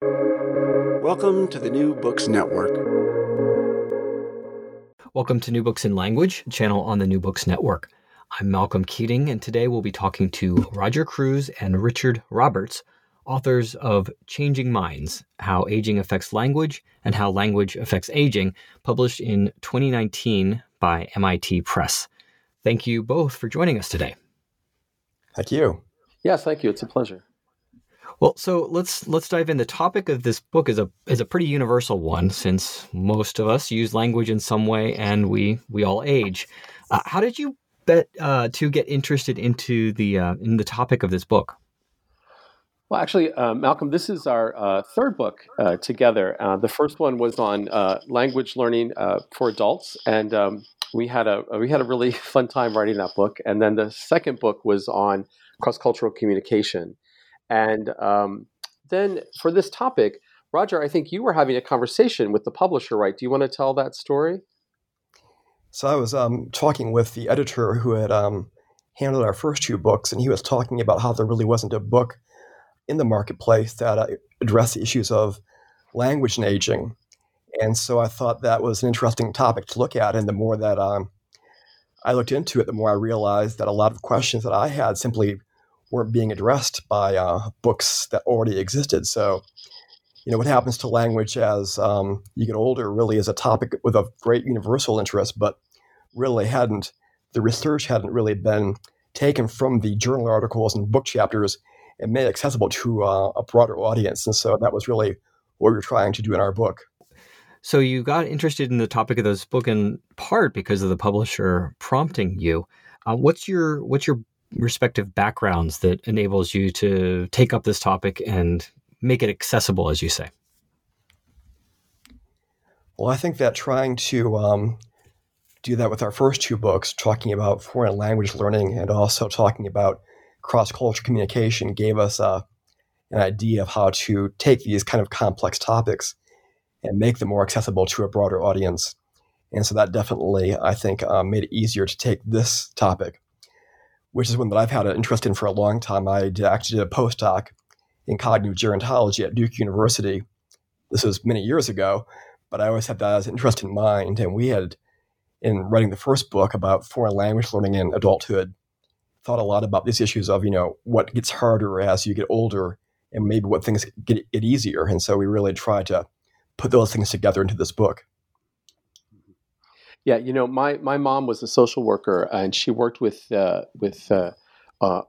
Welcome to the New Books Network. Welcome to New Books in Language, channel on the New Books Network. I'm Malcolm Keating, and today we'll be talking to Roger Kreuz and Richard Roberts, authors of Changing Minds How Aging Affects Language and How Language Affects Aging, published in 2019 by MIT Press. Thank you both for joining us today. Thank you. Yes, thank you. It's a pleasure. Well, so let's let's dive in. The topic of this book is a is a pretty universal one, since most of us use language in some way, and we we all age. Uh, how did you bet uh, to get interested into the uh, in the topic of this book? Well, actually, uh, Malcolm, this is our uh, third book uh, together. the first one was on language learning for adults, and um, we had a we had a really fun time writing that book. And then the second book was on cross cultural communication and um, then for this topic, Roger, I think you were having a conversation with the publisher, right? Do you want to tell that story? So I was um, talking with the editor who had um, handled our first two books, and he was talking about how there really wasn't a book in the marketplace that uh, addressed the issues of language and aging. And so I thought that was an interesting topic to look at. And the more that um, I looked into it, the more I realized that a lot of questions that I had simply weren't being addressed by uh, books that already existed. So, you know, what happens to language as um, you get older really is a topic with a great universal interest, but really hadn't, the research hadn't really been taken from the journal articles and book chapters and made accessible to uh, a broader audience. And so that was really what we were trying to do in our book. So you got interested in the topic of this book in part because of the publisher prompting you. Uh, what's your what's your respective backgrounds that enables you to take up this topic and make it accessible, as you say? Well, I think that trying to um, do that with our first two books, talking about foreign language learning and also talking about cross cultural communication, gave us uh, an idea of how to take these kind of complex topics and make them more accessible to a broader audience. And so that definitely, I think, uh, made it easier to take this topic which is one that I've had an interest in for a long time. I actually did a postdoc in cognitive gerontology at Duke University. This was many years ago, but I always had that as an interest in mind. And we had, in writing the first book about foreign language learning in adulthood, thought a lot about these issues of, you know, what gets harder as you get older and maybe what things get, get easier. And so we really tried to put those things together into this book. Yeah, you know, my my mom was a social worker, and she worked with uh, with uh, uh,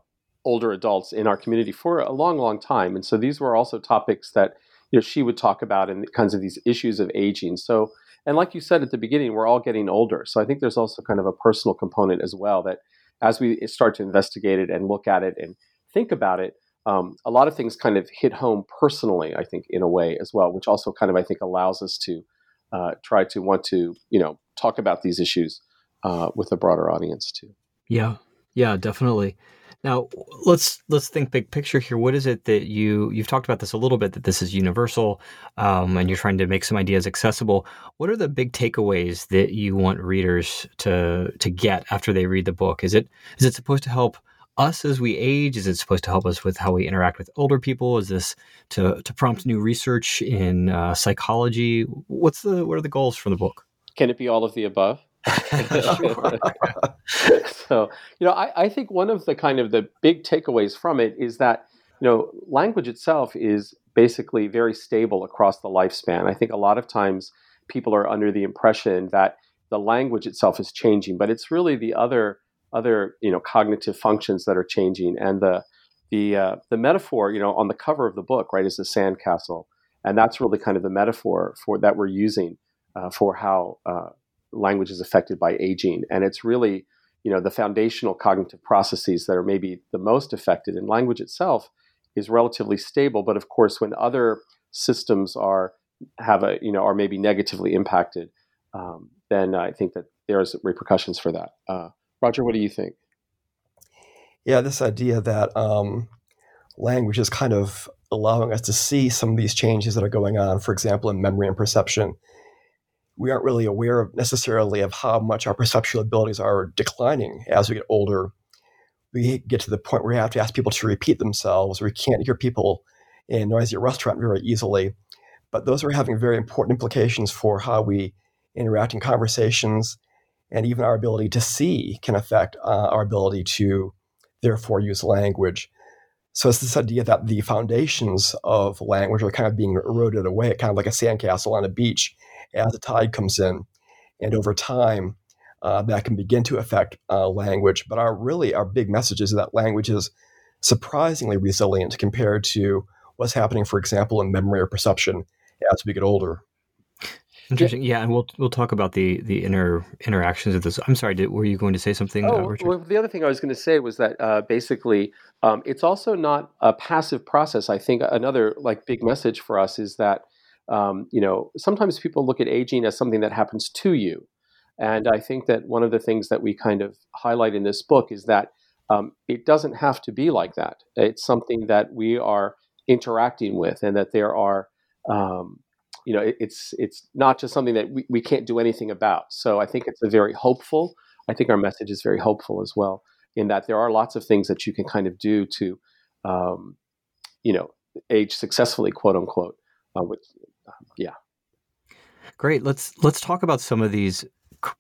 older adults in our community for a long, long time. And so these were also topics that you know she would talk about and kinds of these issues of aging. So, and like you said at the beginning, we're all getting older. So I think there's also kind of a personal component as well that as we start to investigate it and look at it and think about it, um, a lot of things kind of hit home personally. I think in a way as well, which also kind of I think allows us to uh, try to want to you know talk about these issues uh, with a broader audience too. Yeah, yeah, definitely. Now let's let's think big picture here. What is it that you you've talked about this a little bit that this is universal, um, and you're trying to make some ideas accessible. What are the big takeaways that you want readers to to get after they read the book? Is it is it supposed to help us as we age? Is it supposed to help us with how we interact with older people? Is this to to prompt new research in uh, psychology? What's the what are the goals for the book? Can it be all of the above? so, you know, I, I think one of the kind of the big takeaways from it is that, you know, language itself is basically very stable across the lifespan. I think a lot of times people are under the impression that the language itself is changing, but it's really the other other you know cognitive functions that are changing. And the the uh, the metaphor, you know, on the cover of the book, right, is the sandcastle, and that's really kind of the metaphor for that we're using uh, for how uh, language is affected by aging. And it's really, you know, the foundational cognitive processes that are maybe the most affected. And language itself is relatively stable, but of course, when other systems are have a you know are maybe negatively impacted, um, then I think that there's repercussions for that. Uh, Roger, what do you think? Yeah, this idea that um, language is kind of allowing us to see some of these changes that are going on. For example, in memory and perception, we aren't really aware of necessarily of how much our perceptual abilities are declining as we get older. We get to the point where we have to ask people to repeat themselves. Or we can't hear people in a noisy restaurant very easily. But those are having very important implications for how we interact in conversations, and even our ability to see can affect uh, our ability to, therefore, use language. So it's this idea that the foundations of language are kind of being eroded away, kind of like a sandcastle on a beach as the tide comes in. And over time, uh, that can begin to affect uh, language. But our really our big message is that language is surprisingly resilient compared to what's happening, for example, in memory or perception as we get older. Interesting. Yeah, and we'll we'll talk about the the inner interactions of this. I'm sorry. Did, were you going to say something? Oh, uh, well, the other thing I was going to say was that uh, basically um, it's also not a passive process. I think another like big message for us is that um, you know sometimes people look at aging as something that happens to you, and I think that one of the things that we kind of highlight in this book is that um, it doesn't have to be like that. It's something that we are interacting with, and that there are um, you know, it, it's it's not just something that we, we can't do anything about. So I think it's a very hopeful. I think our message is very hopeful as well, in that there are lots of things that you can kind of do to, um, you know, age successfully, quote unquote. Uh, which, yeah. Great. Let's let's talk about some of these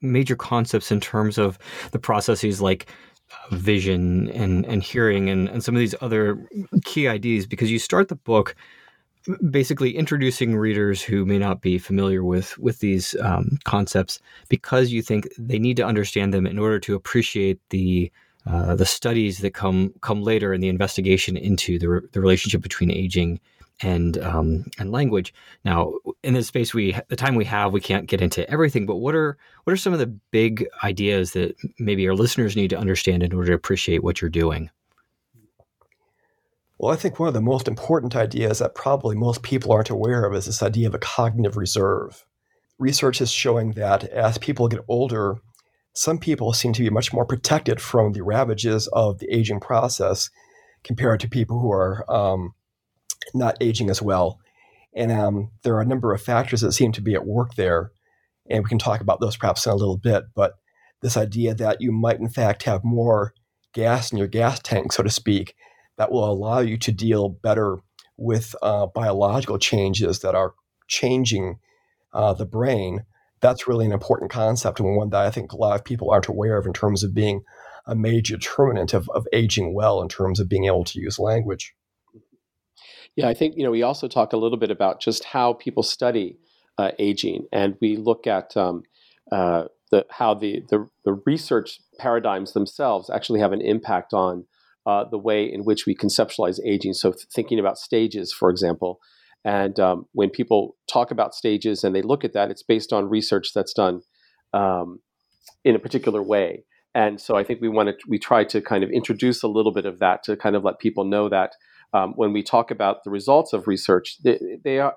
major concepts in terms of the processes like uh, vision and and hearing and, and some of these other key ideas because you start the book basically introducing readers who may not be familiar with with these um, concepts because you think they need to understand them in order to appreciate the uh, the studies that come come later in the investigation into the, re- the relationship between aging and um, and language. Now, in this space, we the time we have, we can't get into everything. But what are what are some of the big ideas that maybe our listeners need to understand in order to appreciate what you're doing? Well, I think one of the most important ideas that probably most people aren't aware of is this idea of a cognitive reserve. Research is showing that as people get older, some people seem to be much more protected from the ravages of the aging process compared to people who are um, not aging as well. And um, there are a number of factors that seem to be at work there. And we can talk about those perhaps in a little bit. But this idea that you might, in fact, have more gas in your gas tank, so to speak, that will allow you to deal better with uh, biological changes that are changing uh, the brain. That's really an important concept and one that I think a lot of people aren't aware of in terms of being a major determinant of, of aging well in terms of being able to use language. Yeah, I think you know we also talk a little bit about just how people study uh, aging, and we look at um, uh, the how the, the the research paradigms themselves actually have an impact on uh, the way in which we conceptualize aging. So, thinking about stages, for example, and um, when people talk about stages and they look at that, it's based on research that's done um, in a particular way. And so, I think we want to we try to kind of introduce a little bit of that to kind of let people know that um, when we talk about the results of research, they, they are,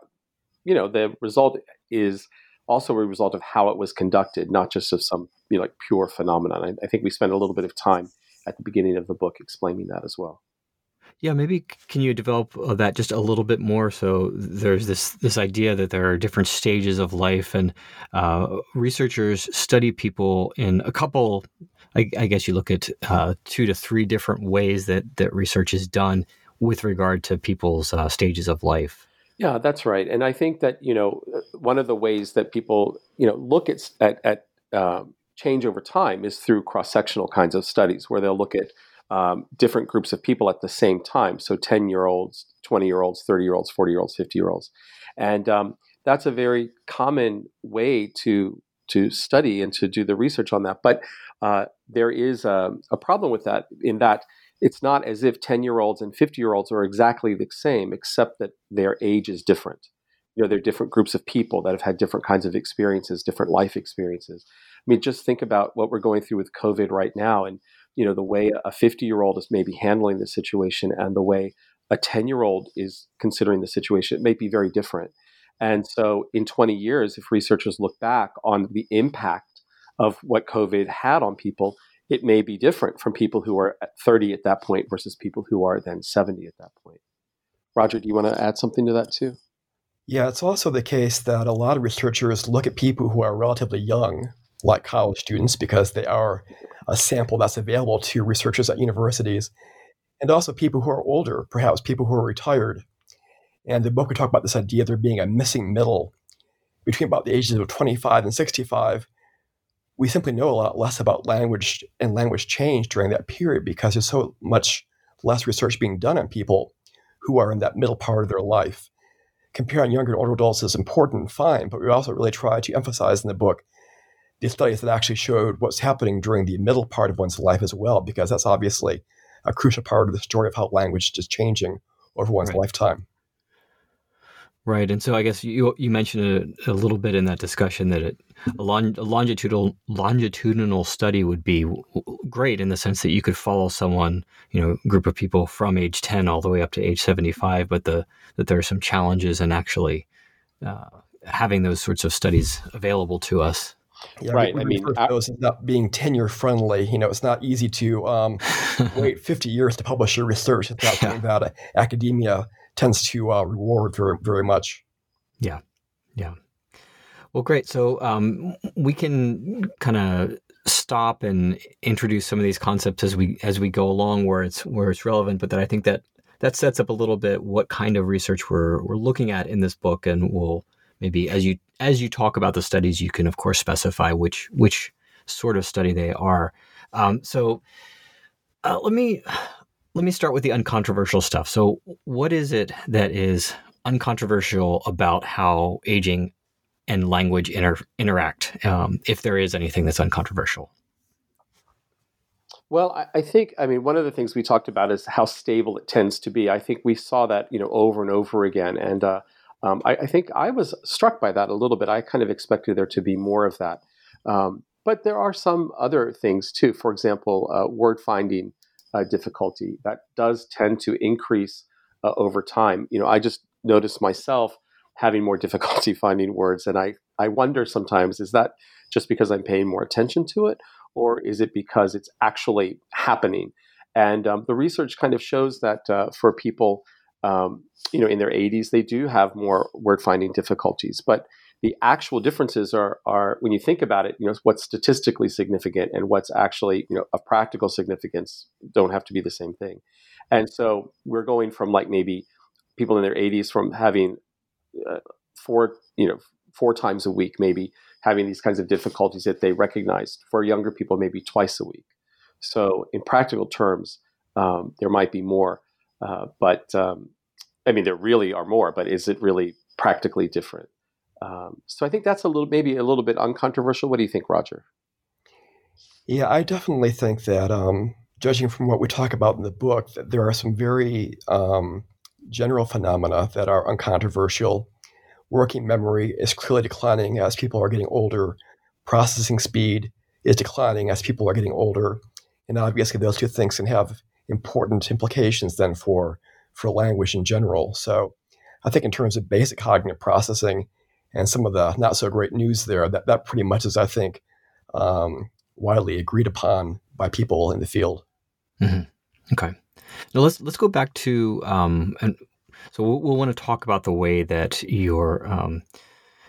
you know, the result is also a result of how it was conducted, not just of some you know, like pure phenomenon. I, I think we spend a little bit of time at the beginning of the book explaining that as well. Yeah, maybe can you develop uh, that just a little bit more? So there's this this idea that there are different stages of life, and uh, researchers study people in a couple. I, I guess you look at uh, two to three different ways that that research is done with regard to people's uh, stages of life. Yeah, that's right, and I think that you know one of the ways that people you know look at at, at um, change over time is through cross sectional kinds of studies where they'll look at um, different groups of people at the same time. So 10 year olds, 20 year olds, 30 year olds, 40 year olds, 50 year olds. And um, that's a very common way to, to study and to do the research on that. But uh, there is a, a problem with that in that it's not as if 10 year olds and 50 year olds are exactly the same, except that their age is different. You know, they're different groups of people that have had different kinds of experiences, different life experiences. I mean, just think about what we're going through with COVID right now, and you know the way a 50 year old is maybe handling the situation, and the way a 10 year old is considering the situation, it may be very different. And so, in 20 years, if researchers look back on the impact of what COVID had on people, it may be different from people who are at 30 at that point versus people who are then 70 at that point. Roger, do you want to add something to that too? Yeah, it's also the case that a lot of researchers look at people who are relatively young, like college students, because they are a sample that's available to researchers at universities, and also people who are older, perhaps people who are retired. And the book we talk about this idea of there being a missing middle between about the ages of 25 and 65. We simply know a lot less about language and language change during that period because there's so much less research being done on people who are in that middle part of their life. Comparing younger and older adults is important, and fine, but we also really try to emphasize in the book the studies that actually showed what's happening during the middle part of one's life as well, because that's obviously a crucial part of the story of how language is changing over one's right. lifetime. Right, and so I guess you you mentioned a, a little bit in that discussion that it, a, long, a, longitudinal longitudinal study would be great in the sense that you could follow someone, you know, group of people from age ten all the way up to age seventy five, but the that there are some challenges in actually uh, having those sorts of studies available to us. Yeah, right. We, we I mean, I, those as not being tenure friendly. You know, it's not easy to um, wait 50 years to publish your research. It's not something that uh, academia tends to uh, reward very, very much. Yeah. Yeah. Well, great. So um, we can kind of stop and introduce some of these concepts as we as we go along, where it's where it's relevant. But that I think that that sets up a little bit what kind of research we're we're looking at in this book, and we'll maybe as you as you talk about the studies, you can of course specify which which sort of study they are. Um, so uh, let me let me start with the uncontroversial stuff. So, what is it that is uncontroversial about how aging and language inter- interact? Um, if there is anything that's uncontroversial. Well, I, I think I mean one of the things we talked about is how stable it tends to be. I think we saw that you know over and over again, and uh, um, I, I, think I was struck by that a little bit. I kind of expected there to be more of that. Um, but there are some other things too. For example, uh, word finding uh, difficulty that does tend to increase uh, over time. You know, I just noticed myself having more difficulty finding words, and I I wonder sometimes is that just because I'm paying more attention to it, or is it because it's actually happening? And um, the research kind of shows that uh, for people um, you know, in their 80s, they do have more word finding difficulties. But the actual differences are, are when you think about it, you know, what's statistically significant and what's actually, you know, of practical significance don't have to be the same thing. And so we're going from like maybe people in their 80s from having uh, four, you know, four times a week, maybe having these kinds of difficulties that they recognized. For younger people, maybe twice a week. So in practical terms, um, there might be more. Uh, but um, I mean, there really are more, but is it really practically different? Um, so I think that's a little, maybe a little bit uncontroversial. What do you think, Roger? Yeah, I definitely think that, um, judging from what we talk about in the book, that there are some very um, general phenomena that are uncontroversial. Working memory is clearly declining as people are getting older. Processing speed is declining as people are getting older. And obviously, those two things can have important implications then for for language in general. So I think in terms of basic cognitive processing and some of the not so great news there, that that pretty much is I think um, widely agreed upon by people in the field. Mm-hmm. Okay. Now let's let's go back to um, and so we'll, we'll, want to talk about the way that your um,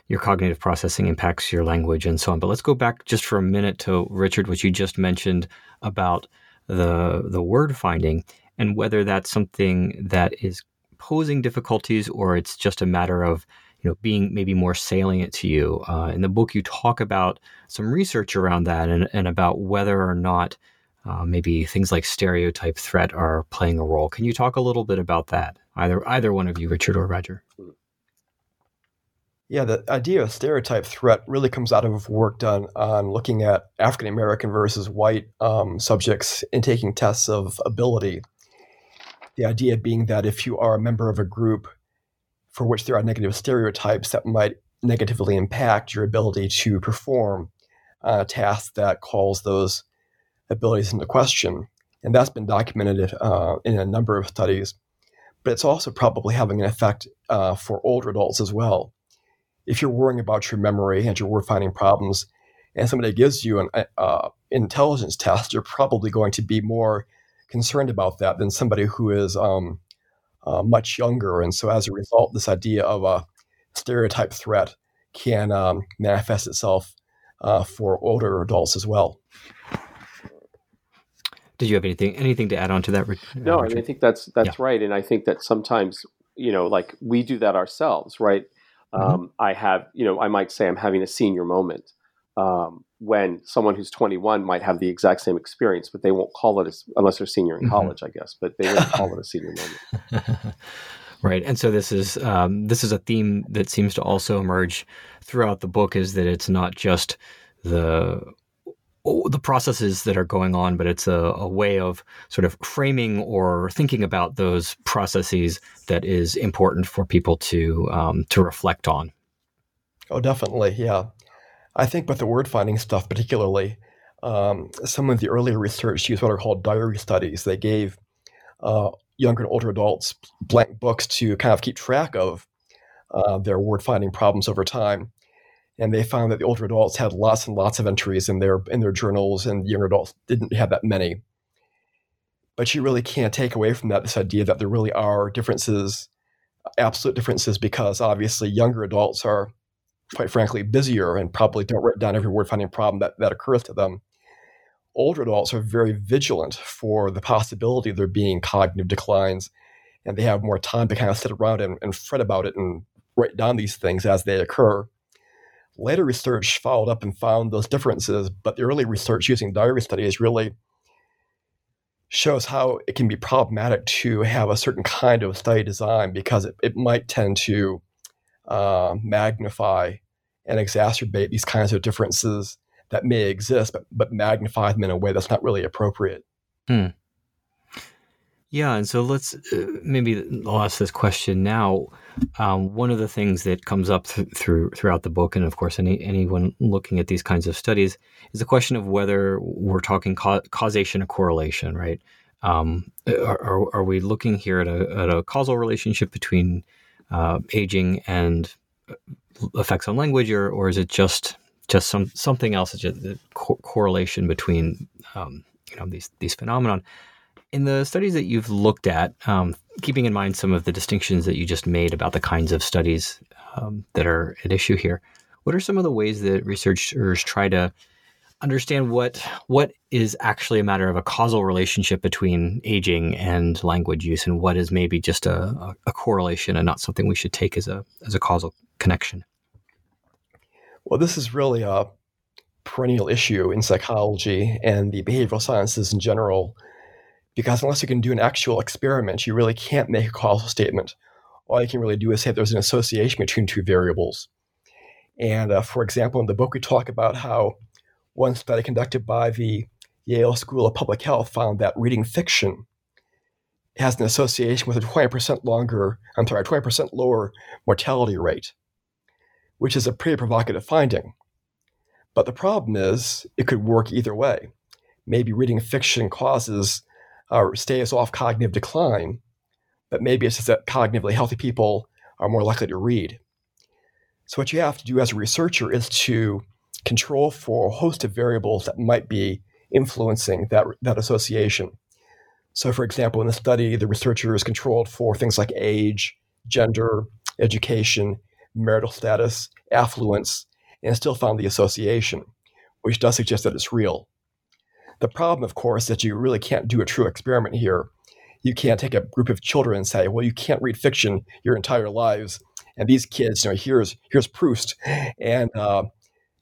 your cognitive processing impacts your language and so on. But let's go back just for a minute to Richard, what you just mentioned about the the word finding and whether that's something that is posing difficulties or it's just a matter of you know being maybe more salient to you. Uh, in the book, you talk about some research around that and, and about whether or not uh, maybe things like stereotype threat are playing a role. Can you talk a little bit about that? Either either one of you, Richard or Roger. Yeah, the idea of stereotype threat really comes out of work done on looking at African American versus white um, subjects in taking tests of ability. The idea being that if you are a member of a group for which there are negative stereotypes that might negatively impact your ability to perform a task that calls those abilities into question. And that's been documented uh, in a number of studies. but it's also probably having an effect uh, for older adults as well. If you're worrying about your memory and your word finding problems, and somebody gives you an uh, intelligence test, you're probably going to be more concerned about that than somebody who is um, uh, much younger. And so, as a result, this idea of a stereotype threat can um, manifest itself uh, for older adults as well. Did you have anything anything to add on to that? Richard? No, I, mean, I think that's that's yeah. right, and I think that sometimes you know, like we do that ourselves, right? Mm-hmm. Um, I have, you know, I might say I'm having a senior moment um, when someone who's 21 might have the exact same experience, but they won't call it a, unless they're senior in mm-hmm. college, I guess. But they won't call it a senior moment. right, and so this is um, this is a theme that seems to also emerge throughout the book. Is that it's not just the the processes that are going on, but it's a, a, way of sort of framing or thinking about those processes that is important for people to um, to reflect on. Oh, definitely, yeah. I think with the word finding stuff, particularly, um, some of the earlier research used what are called diary studies. They gave uh, younger and older adults blank books to kind of keep track of uh, their word finding problems over time and they found that the older adults had lots and lots of entries in their in their journals, and younger adults didn't have that many. But you really can't take away from that this idea that there really are differences, absolute differences, because obviously younger adults are, quite frankly, busier and probably don't write down every word finding problem that, that occurs to them. Older adults are very vigilant for the possibility of there being cognitive declines, and they have more time to kind of sit around and, and fret about it and write down these things as they occur. Later research followed up and found those differences, but the early research using diary studies really shows how it can be problematic to have a certain kind of study design because it, it might tend to uh, magnify and exacerbate these kinds of differences that may exist, but, but magnify them in a way that's not really appropriate. Hmm. Yeah, and so let's uh, maybe I'll ask this question now. Um, one of the things that comes up th- through throughout the book, and of course, any anyone looking at these kinds of studies, is the question of whether we're talking ca- causation or correlation, right? Um, are, are, are, we looking here at a, at a causal relationship between uh, aging and uh, effects on language, or, or is it just just some something else? Just the co- correlation between um, you know these these phenomenon in the studies that you've looked at, um, keeping in mind some of the distinctions that you just made about the kinds of studies um, that are at issue here, what are some of the ways that researchers try to understand what what is actually a matter of a causal relationship between aging and language use, and what is maybe just a, a correlation and not something we should take as a as a causal connection? Well, this is really a perennial issue in psychology and the behavioral sciences in general because unless you can do an actual experiment, you really can't make a causal statement. All you can really do is say there's an association between two variables. And uh, for example, in the book, we talk about how one study conducted by the Yale School of Public Health found that reading fiction has an association with a 20% longer, I'm sorry, 20% lower mortality rate, which is a pretty provocative finding. But the problem is, it could work either way. Maybe reading fiction causes or stay us off cognitive decline, but maybe it's just that cognitively healthy people are more likely to read. So, what you have to do as a researcher is to control for a host of variables that might be influencing that, that association. So, for example, in the study, the researcher researchers controlled for things like age, gender, education, marital status, affluence, and still found the association, which does suggest that it's real. The problem, of course, is that you really can't do a true experiment here. You can't take a group of children and say, well, you can't read fiction your entire lives. And these kids, you know, here's here's Proust, and uh,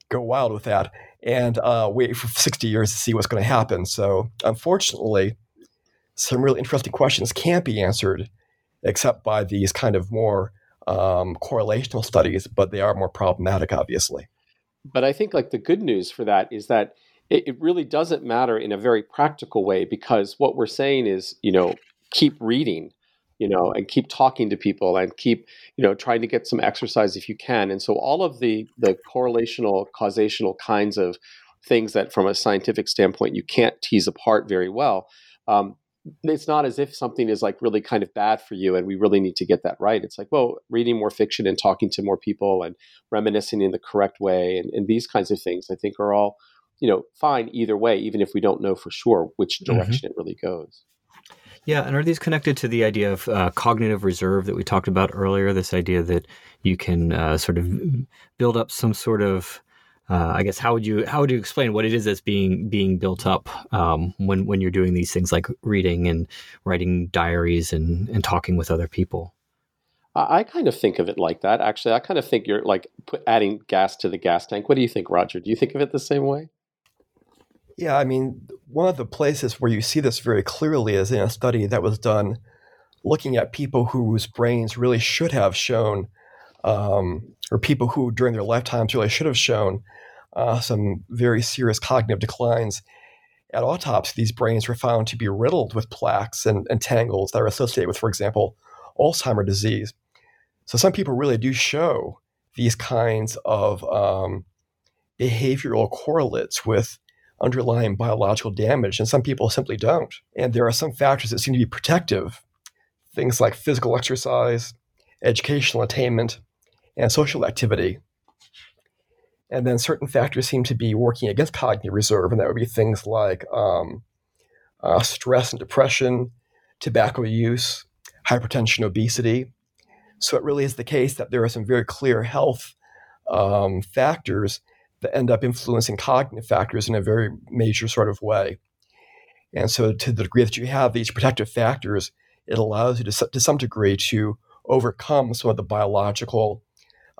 go wild with that, and uh, wait for 60 years to see what's going to happen. So, unfortunately, some really interesting questions can't be answered except by these kind of more um, correlational studies, but they are more problematic, obviously. But I think like the good news for that is that it, it really doesn't matter in a very practical way because what we're saying is, you know, keep reading, you know, and keep talking to people and keep, you know, trying to get some exercise if you can. And so all of the the correlational, causational kinds of things that from a scientific standpoint you can't tease apart very well. Um, it's not as if something is like really kind of bad for you and we really need to get that right. It's like, well, reading more fiction and talking to more people and reminiscing in the correct way and, and these kinds of things, I think are all, you know, fine either way, even if we don't know for sure which mm-hmm. direction mm-hmm. it really goes. Yeah, and are these connected to the idea of uh, cognitive reserve that we talked about earlier? This idea that you can uh, sort of build up some sort of uh, I guess how would you how would you explain what it is that's being being built up um, when when you're doing these things like reading and writing diaries and and talking with other people? I kind of think of it like that. Actually, I kind of think you're like put, adding gas to the gas tank. What do you think, Roger? Do you think of it the same way? Yeah, I mean, one of the places where you see this very clearly is in a study that was done looking at people whose brains really should have shown um, or people who during their lifetimes really should have shown uh, some very serious cognitive declines. At autopsy, these brains were found to be riddled with plaques and, and tangles that are associated with, for example, Alzheimer's disease. So some people really do show these kinds of um, behavioral correlates with underlying biological damage, and some people simply don't. And there are some factors that seem to be protective, things like physical exercise, educational attainment, and social activity. And then certain factors seem to be working against cognitive reserve, and that would be things like um, uh, stress and depression, tobacco use, hypertension, obesity. So it really is the case that there are some very clear health um, factors that end up influencing cognitive factors in a very major sort of way. And so, to the degree that you have these protective factors, it allows you to, to some degree to overcome some of the biological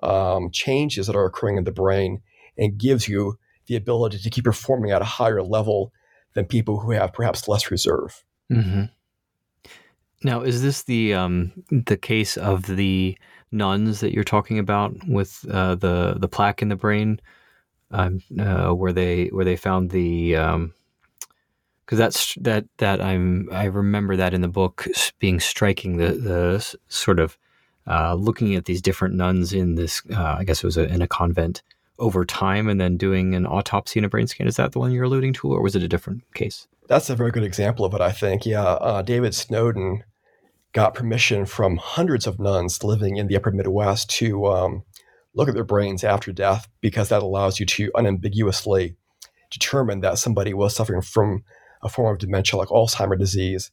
um, changes that are occurring in the brain and gives you the ability to keep performing at a higher level than people who have perhaps less reserve. Mm-hmm. Now, is this the um, the case of the nuns that you're talking about with uh, the the plaque in the brain, um, uh, where they where they found the because um, that's that that I'm I remember that in the book being striking the the sort of uh, looking at these different nuns in this, uh, I guess it was a, in a convent over time, and then doing an autopsy and a brain scan. Is that the one you're alluding to, or was it a different case? That's a very good example of it, I think. Yeah, uh, David Snowdon got permission from hundreds of nuns living in the upper Midwest to um, look at their brains after death because that allows you to unambiguously determine that somebody was suffering from a form of dementia like Alzheimer's disease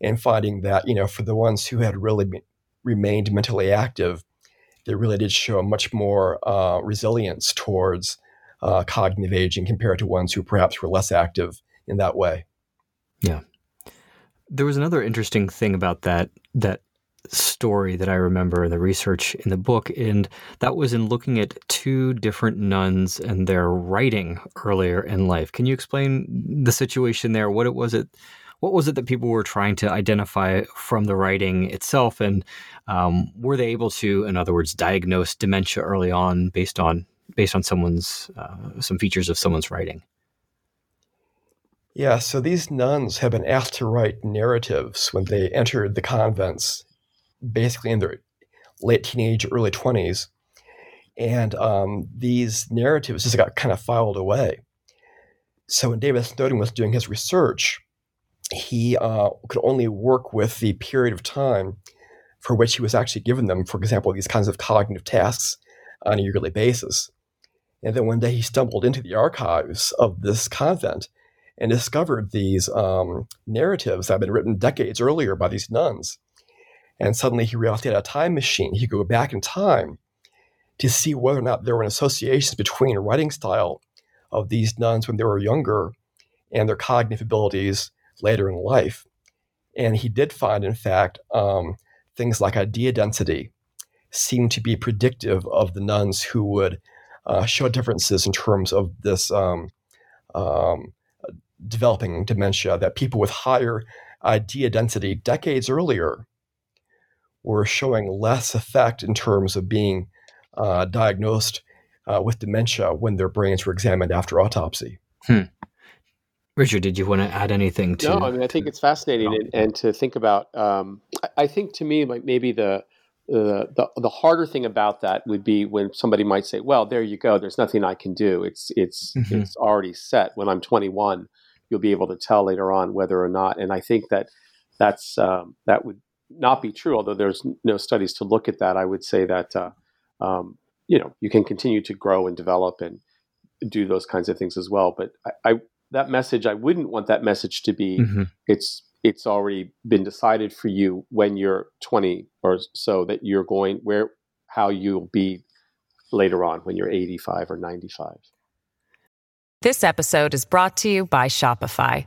and finding that, you know, for the ones who had really been, remained mentally active, they really did show much more uh, resilience towards uh, cognitive aging compared to ones who perhaps were less active in that way. Yeah. There was another interesting thing about that that story that I remember in the research in the book, and that was in looking at two different nuns and their writing earlier in life. Can you explain the situation there? What it was it what was it that people were trying to identify from the writing itself, and um, were they able to, in other words, diagnose dementia early on based on based on someone's uh, some features of someone's writing? Yeah, so these nuns have been asked to write narratives when they entered the convents, basically in their late teenage, early 20s. And um, these narratives just got kind of filed away. So when David Snowdon was doing his research, he uh, could only work with the period of time for which he was actually given them, for example, these kinds of cognitive tasks on a yearly basis. And then one day he stumbled into the archives of this convent and discovered these um, narratives that had been written decades earlier by these nuns. And suddenly he realized he had a time machine. He could go back in time to see whether or not there were associations between writing style of these nuns when they were younger and their cognitive abilities later in life. And he did find, in fact, um, things like idea density seemed to be predictive of the nuns who would uh, show differences in terms of this um, um, developing dementia, that people with higher idea density decades earlier were showing less effect in terms of being uh, diagnosed uh, with dementia when their brains were examined after autopsy. Hmm. Richard, did you want to add anything to? No, I mean I think it's fascinating, and, and to think about. Um, I, think to me, like maybe the, the the the harder thing about that would be when somebody might say, "Well, there you go. There's nothing I can do. It's it's mm-hmm. it's already set." When I'm 21, you'll be able to tell later on whether or not. And I think that that's um, that would not be true. Although there's no studies to look at that, I would say that uh, um, you know you can continue to grow and develop and do those kinds of things as well. But I, I that message, I wouldn't want that message to be mm-hmm. it's it's already been decided for you when you're 20 or so that you're going where how you'll be later on when you're 85 or 95. This episode is brought to you by Shopify.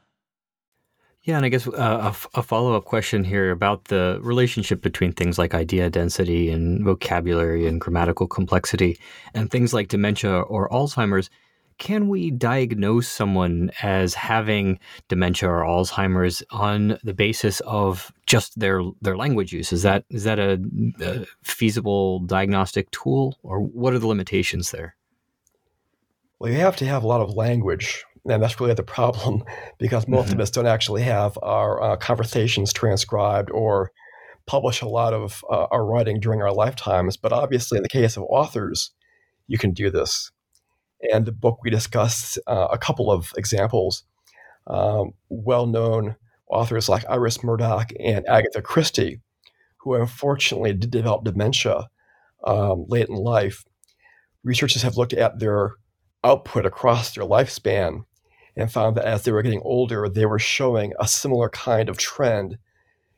Yeah, and I guess uh, a, follow up question here about the relationship between things like idea density and vocabulary and grammatical complexity and things like dementia or Alzheimer's. Can we diagnose someone as having dementia or Alzheimer's on the basis of just their their language use? Is that is that a, a feasible diagnostic tool, or what are the limitations there? Well, you have to have a lot of language and that's really the problem because most mm-hmm. of us don't actually have our uh, conversations transcribed or publish a lot of uh, our writing during our lifetimes. But obviously, in the case of authors, you can do this. And the book we discussed uh, a couple of examples. Um, well known authors like Iris Murdoch and Agatha Christie, who unfortunately did develop dementia um, late in life. Researchers have looked at their output across their lifespan and found that as they were getting older, they were showing a similar kind of trend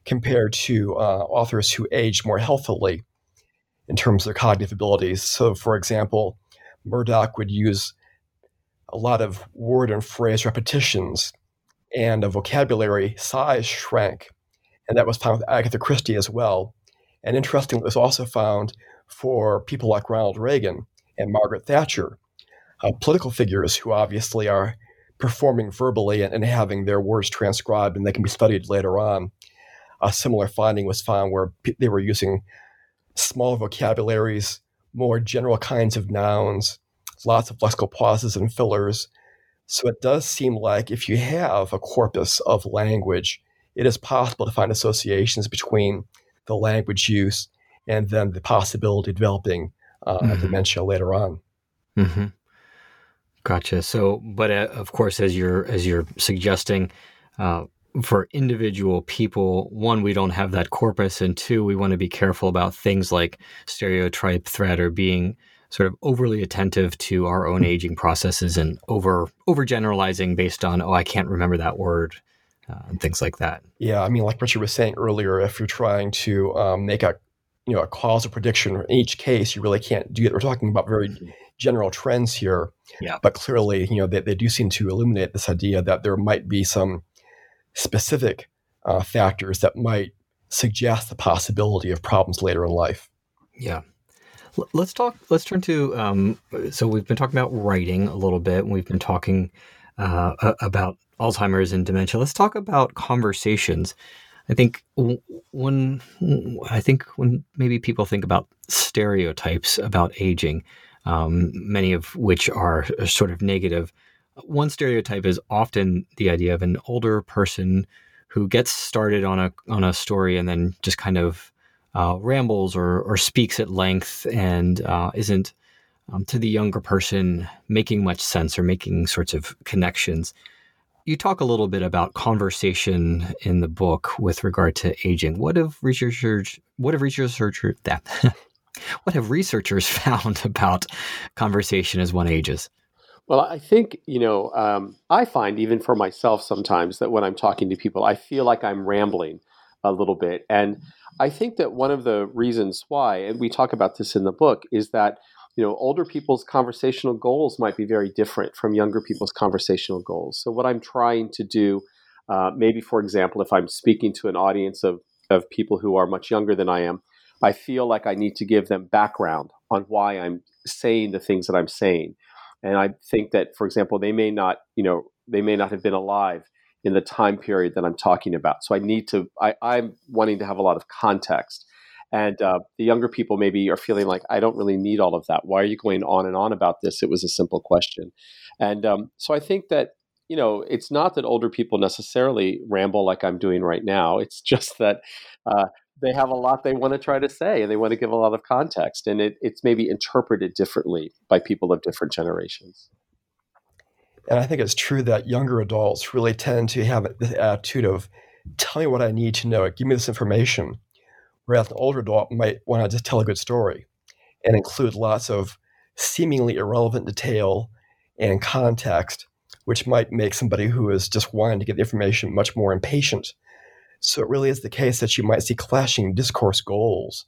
compared to uh, authors who aged more healthily in terms of their cognitive abilities. So, for example, Murdoch would use a lot of word and phrase repetitions, and a vocabulary size shrank. And that was found with Agatha Christie as well. And interestingly, it was also found for people like Ronald Reagan and Margaret Thatcher, uh, political figures who obviously are performing verbally and, and, having their words transcribed and they can be studied later on. A similar finding was found where p- they were using small vocabularies, more general kinds of nouns, lots of lexical pauses and fillers. So it does seem like if you have a corpus of language, it is possible to find associations between the language use and then the possibility of developing uh, mm-hmm. dementia later on. Mm-hmm. Gotcha. So, but uh, of course, as you're as you're suggesting, uh, for individual people, one, we don't have that corpus, and two, we want to be careful about things like stereotype threat or being sort of overly attentive to our own aging processes and over overgeneralizing based on oh, I can't remember that word. Uh, and things like that. Yeah, I mean, like Richard was saying earlier, if you're trying to um, make a you know a causal prediction in each case, you really can't do it. We're talking about very mm-hmm general trends here. Yeah. But clearly, you know, they, they do seem to illuminate this idea that there might be some specific uh, factors that might suggest the possibility of problems later in life. Yeah. let's talk. Let's turn to. Um, so we've been talking about writing a little bit, and we've been talking uh, about Alzheimer's and dementia. Let's talk about conversations. I think when I think when maybe people think about stereotypes about aging, um, many of which are sort of negative. One stereotype is often the idea of an older person who gets started on a on a story and then just kind of uh, rambles or or speaks at length and uh, isn't um, to the younger person making much sense or making sorts of connections. You talk a little bit about conversation in the book with regard to aging. What have researchers what have researchers that what have researchers found about conversation as one ages? Well, I think, you know, um, I find even for myself sometimes that when I'm talking to people, I feel like I'm rambling a little bit. And I think that one of the reasons why, and we talk about this in the book, is that, you know, older people's conversational goals might be very different from younger people's conversational goals. So, what I'm trying to do, uh, maybe for example, if I'm speaking to an audience of, of people who are much younger than I am, I feel like I need to give them background on why I'm saying the things that I'm saying. And I think that, for example, they may not, you know, they may not have been alive in the time period that I'm talking about. So I need to, I, I'm wanting to have a lot of context. And uh, the younger people maybe are feeling like, I don't really need all of that. Why are you going on and on about this? It was a simple question. And um, so I think that, you know, it's not that older people necessarily ramble like I'm doing right now. It's just that uh, they have a lot they want to try to say and they want to give a lot of context. And it, it's maybe interpreted differently by people of different generations. And I think it's true that younger adults really tend to have the attitude of, tell me what I need to know, give me this information. Whereas an older adult might want to just tell a good story and include lots of seemingly irrelevant detail and context, which might make somebody who is just wanting to get the information much more impatient. So it really is the case that you might see clashing discourse goals,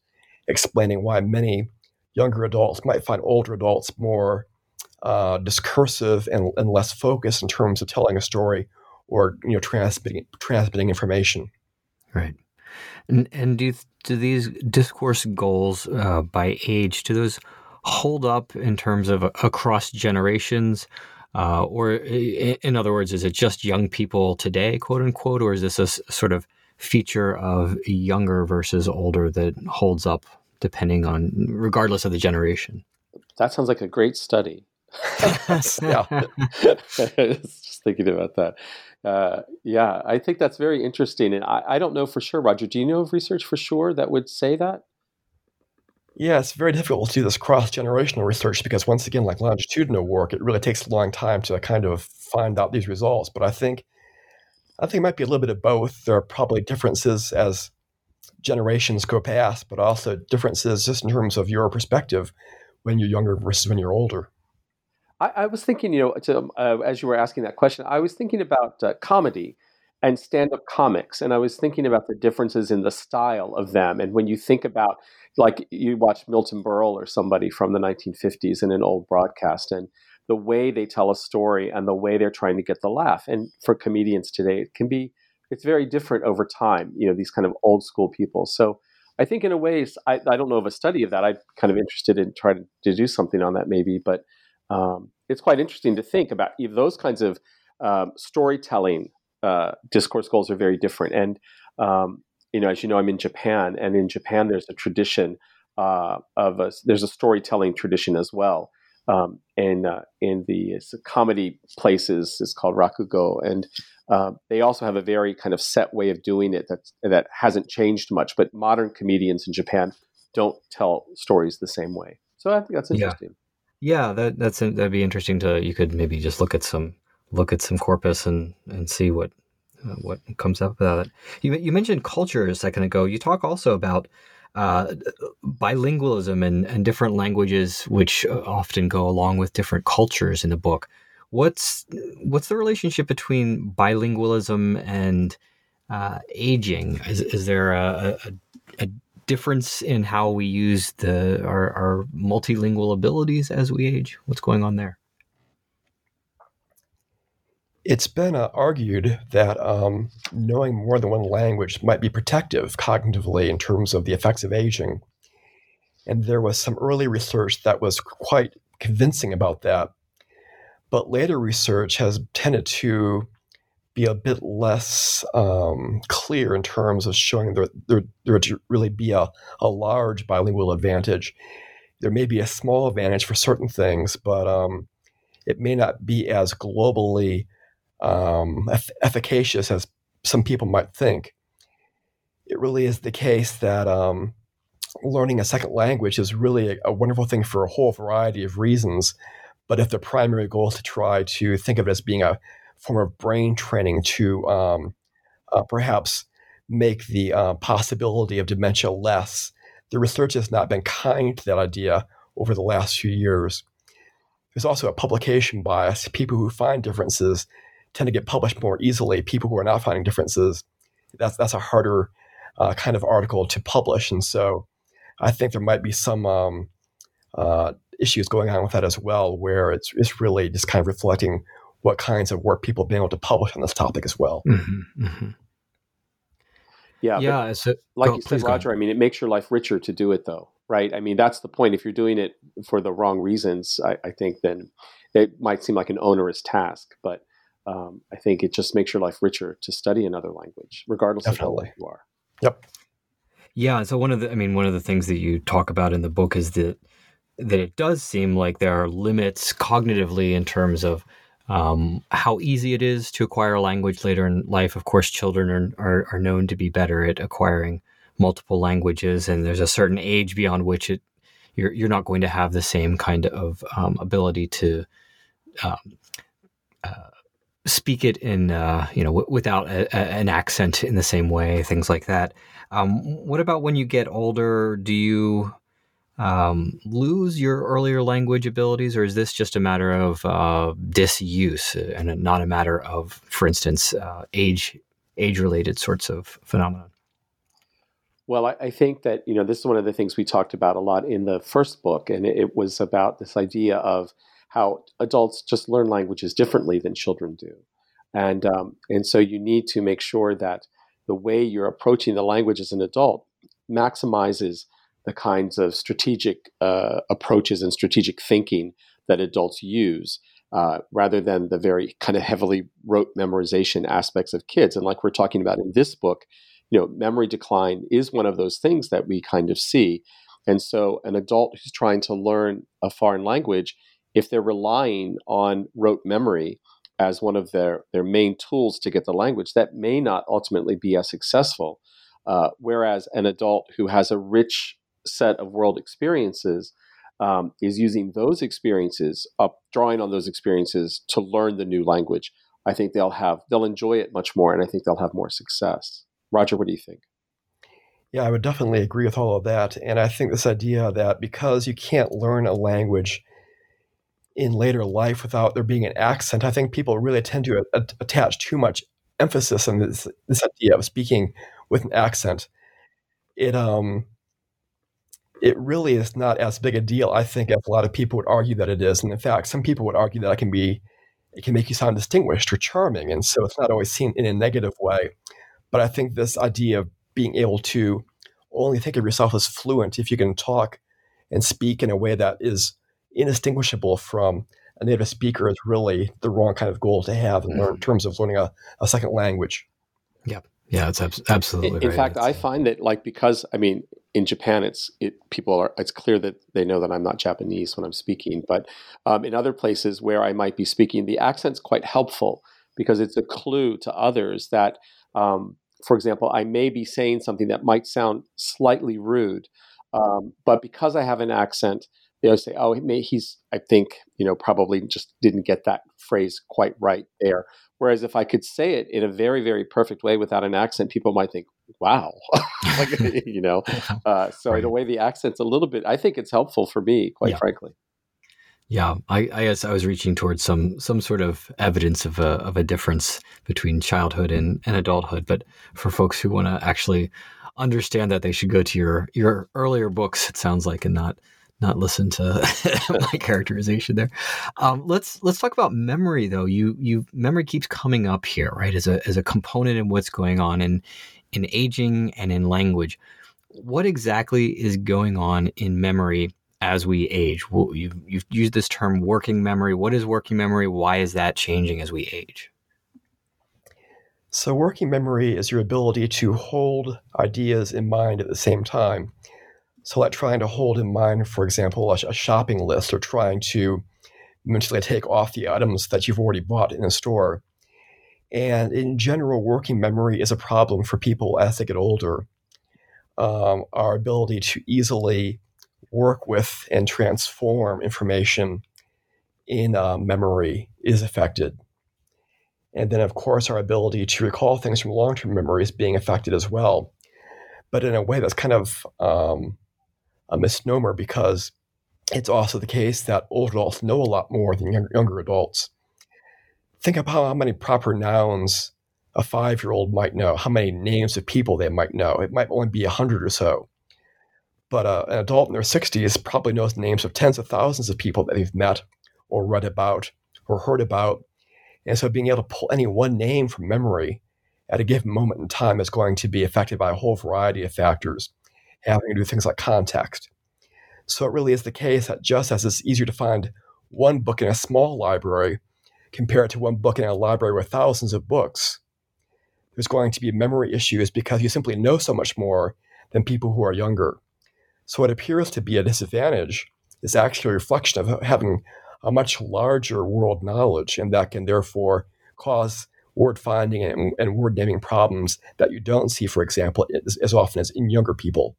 explaining why many younger adults might find older adults more uh, discursive and, and less focused in terms of telling a story or you know transmitting transmitting information. Right. And, and do do these discourse goals uh, by age do those hold up in terms of across generations? Uh, or in other words, is it just young people today, quote unquote, or is this a sort of feature of younger versus older that holds up depending on regardless of the generation? That sounds like a great study. yeah, just thinking about that. Uh, yeah, I think that's very interesting, and I, I don't know for sure, Roger. Do you know of research for sure that would say that? Yeah, it's very difficult to do this cross generational research because, once again, like longitudinal work, it really takes a long time to kind of find out these results. But I think, I think it might be a little bit of both. There are probably differences as generations go past, but also differences just in terms of your perspective when you're younger versus when you're older. I, I was thinking, you know, to, uh, as you were asking that question, I was thinking about uh, comedy and stand-up comics, and I was thinking about the differences in the style of them. And when you think about, like, you watch Milton Berle or somebody from the 1950s in an old broadcast, and the way they tell a story and the way they're trying to get the laugh. And for comedians today, it can be it's very different over time. You know, these kind of old school people. So I think in a way, I, I don't know of a study of that. I'm kind of interested in trying to do something on that maybe, but um, it's quite interesting to think about those kinds of um, storytelling uh, discourse goals are very different. And um, you know, as you know, I'm in Japan, and in Japan, there's a tradition uh, of a, there's a storytelling tradition as well. Um, and uh, in the comedy places, it's called rakugo, and uh, they also have a very kind of set way of doing it that that hasn't changed much. But modern comedians in Japan don't tell stories the same way. So I think that's interesting. Yeah. Yeah, that that's that'd be interesting to. You could maybe just look at some look at some corpus and and see what uh, what comes up about it. You you mentioned culture a second ago. You talk also about uh, bilingualism and, and different languages, which uh, often go along with different cultures in the book. What's what's the relationship between bilingualism and uh, aging? Is, is there a, a, a difference in how we use the our, our multilingual abilities as we age? What's going on there? It's been uh, argued that um, knowing more than one language might be protective cognitively in terms of the effects of aging. And there was some early research that was quite convincing about that. But later research has tended to be a bit less um, clear in terms of showing there, there, there to really be a, a large bilingual advantage. There may be a small advantage for certain things, but um, it may not be as globally um, eff- efficacious as some people might think. It really is the case that um, learning a second language is really a, a wonderful thing for a whole variety of reasons. But if the primary goal is to try to think of it as being a form of brain training to um, uh, perhaps make the uh, possibility of dementia less. The research has not been kind to that idea over the last few years. There's also a publication bias. People who find differences tend to get published more easily. People who are not finding differences, that's that's a harder uh, kind of article to publish. And so, I think there might be some um, uh, issues going on with that as well, where it's it's really just kind of reflecting what kinds of work people have been able to publish on this topic as well. Mm-hmm, mm-hmm. Yeah, yeah. So, like go, you said, Roger, I mean, it makes your life richer to do it, though, right? I mean, that's the point. If you're doing it for the wrong reasons, I, I think then it might seem like an onerous task, but um, I think it just makes your life richer to study another language, regardless Definitely. of how old you are. Yep. Yeah. So one of the, I mean, one of the things that you talk about in the book is that that it does seem like there are limits cognitively in terms of um, how easy it is to acquire a language later in life. Of course, children are, are, are known to be better at acquiring multiple languages, and there's a certain age beyond which it you're you're not going to have the same kind of um, ability to um, speak it in uh, you know w- without a, a, an accent in the same way, things like that. Um, what about when you get older? Do you um, lose your earlier language abilities, or is this just a matter of uh, disuse and not a matter of, for instance, uh, age age related sorts of phenomena? Well, I, I, think that you know this is one of the things we talked about a lot in the first book, and it, it was about this idea of how adults just learn languages differently than children do, and um, and so you need to make sure that the way you're approaching the language as an adult maximizes the kinds of strategic uh, approaches and strategic thinking that adults use. Uh, rather than the very kind of heavily rote memorization aspects of kids. And like we're talking about in this book, you know, memory decline is one of those things that we kind of see. And so, an adult who's trying to learn a foreign language, if they're relying on rote memory as one of their, their main tools to get the language, that may not ultimately be as successful. Uh, whereas an adult who has a rich set of world experiences um, is using those experiences, up, drawing on those experiences to learn the new language. I think they'll have they'll enjoy it much more, and I think they'll have more success. Roger, what do you think? Yeah, I would definitely agree with all of that. And I think this idea that because you can't learn a language in later life without there being an accent, I think people really tend to a- attach too much emphasis on this, this idea of speaking with an accent. It um it really is not as big a deal, I think, as a lot of people would argue that it is. And in fact, some people would argue that it can be it can make you sound distinguished or charming. And so it's not always seen in a negative way. But I think this idea of being able to only think of yourself as fluent if you can talk and speak in a way that is indistinguishable from a native speaker is really the wrong kind of goal to have in, mm-hmm. terms of learning a, a second language. Yeah. Yeah, it's absolutely. In, in right. fact, it's, I find that like because I mean, in Japan, it's it people are it's clear that they know that I'm not Japanese when I'm speaking, but um, in other places where I might be speaking, the accent's quite helpful because it's a clue to others that um, for example, I may be saying something that might sound slightly rude, um, but because I have an accent, they'll say, "Oh, he's." I think you know probably just didn't get that phrase quite right there. Whereas if I could say it in a very, very perfect way without an accent, people might think, "Wow," like, you know. Uh, so right. in a way, the accent's a little bit. I think it's helpful for me, quite yeah. frankly. Yeah, I, I guess I was reaching towards some some sort of evidence of a of a difference between childhood and, and adulthood. But for folks who want to actually understand that, they should go to your your earlier books. It sounds like, and not not listen to my characterization there. Um, let's let's talk about memory though. You you memory keeps coming up here, right? As a as a component in what's going on in in aging and in language. What exactly is going on in memory as we age? Well, you've, you've used this term working memory. What is working memory? Why is that changing as we age? So, working memory is your ability to hold ideas in mind at the same time. So, like trying to hold in mind, for example, a, a shopping list or trying to mentally take off the items that you've already bought in a store. And in general, working memory is a problem for people as they get older. Um, our ability to easily work with and transform information in uh, memory is affected. And then, of course, our ability to recall things from long term memory is being affected as well, but in a way that's kind of um, a misnomer because it's also the case that older adults know a lot more than younger, younger adults. Think about how many proper nouns a five year old might know, how many names of people they might know. It might only be a hundred or so but uh, an adult in their 60s probably knows the names of tens of thousands of people that they've met or read about or heard about. And so being able to pull any one name from memory at a given moment in time is going to be affected by a whole variety of factors, having to do things like context. So it really is the case that just as it's easier to find one book in a small library compared to one book in a library with thousands of books, there's going to be memory issues because you simply know so much more than people who are younger. So, what appears to be a disadvantage is actually a reflection of having a much larger world knowledge, and that can therefore cause word finding and, and word naming problems that you don't see, for example, as, as often as in younger people.